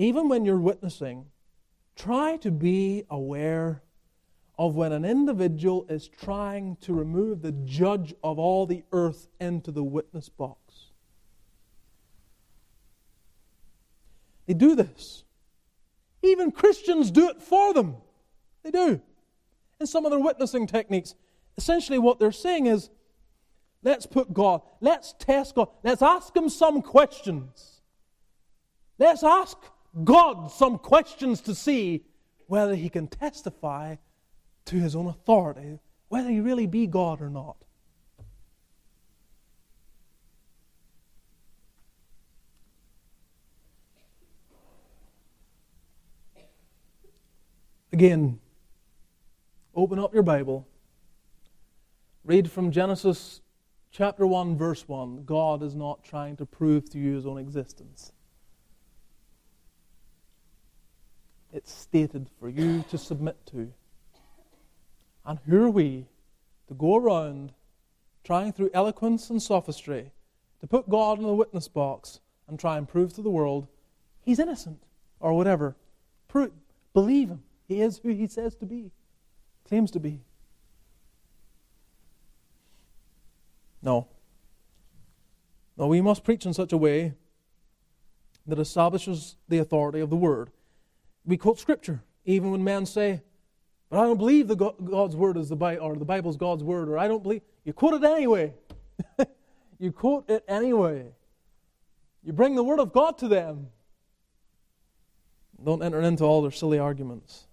even when you're witnessing, try to be aware of when an individual is trying to remove the judge of all the earth into the witness box. They do this. Even Christians do it for them. They do. In some of their witnessing techniques, essentially what they're saying is let's put God, let's test God, let's ask Him some questions. Let's ask God some questions to see whether He can testify to His own authority, whether He really be God or not. Again, open up your Bible. Read from Genesis chapter 1, verse 1. God is not trying to prove to you his own existence. It's stated for you to submit to. And who are we to go around trying through eloquence and sophistry to put God in the witness box and try and prove to the world he's innocent or whatever? Pro- believe him. He is who he says to be, claims to be. No. No, we must preach in such a way that establishes the authority of the Word. We quote Scripture, even when men say, but I don't believe the God's Word is the Bible, or the Bible's God's Word, or I don't believe. You quote it anyway. you quote it anyway. You bring the Word of God to them. Don't enter into all their silly arguments.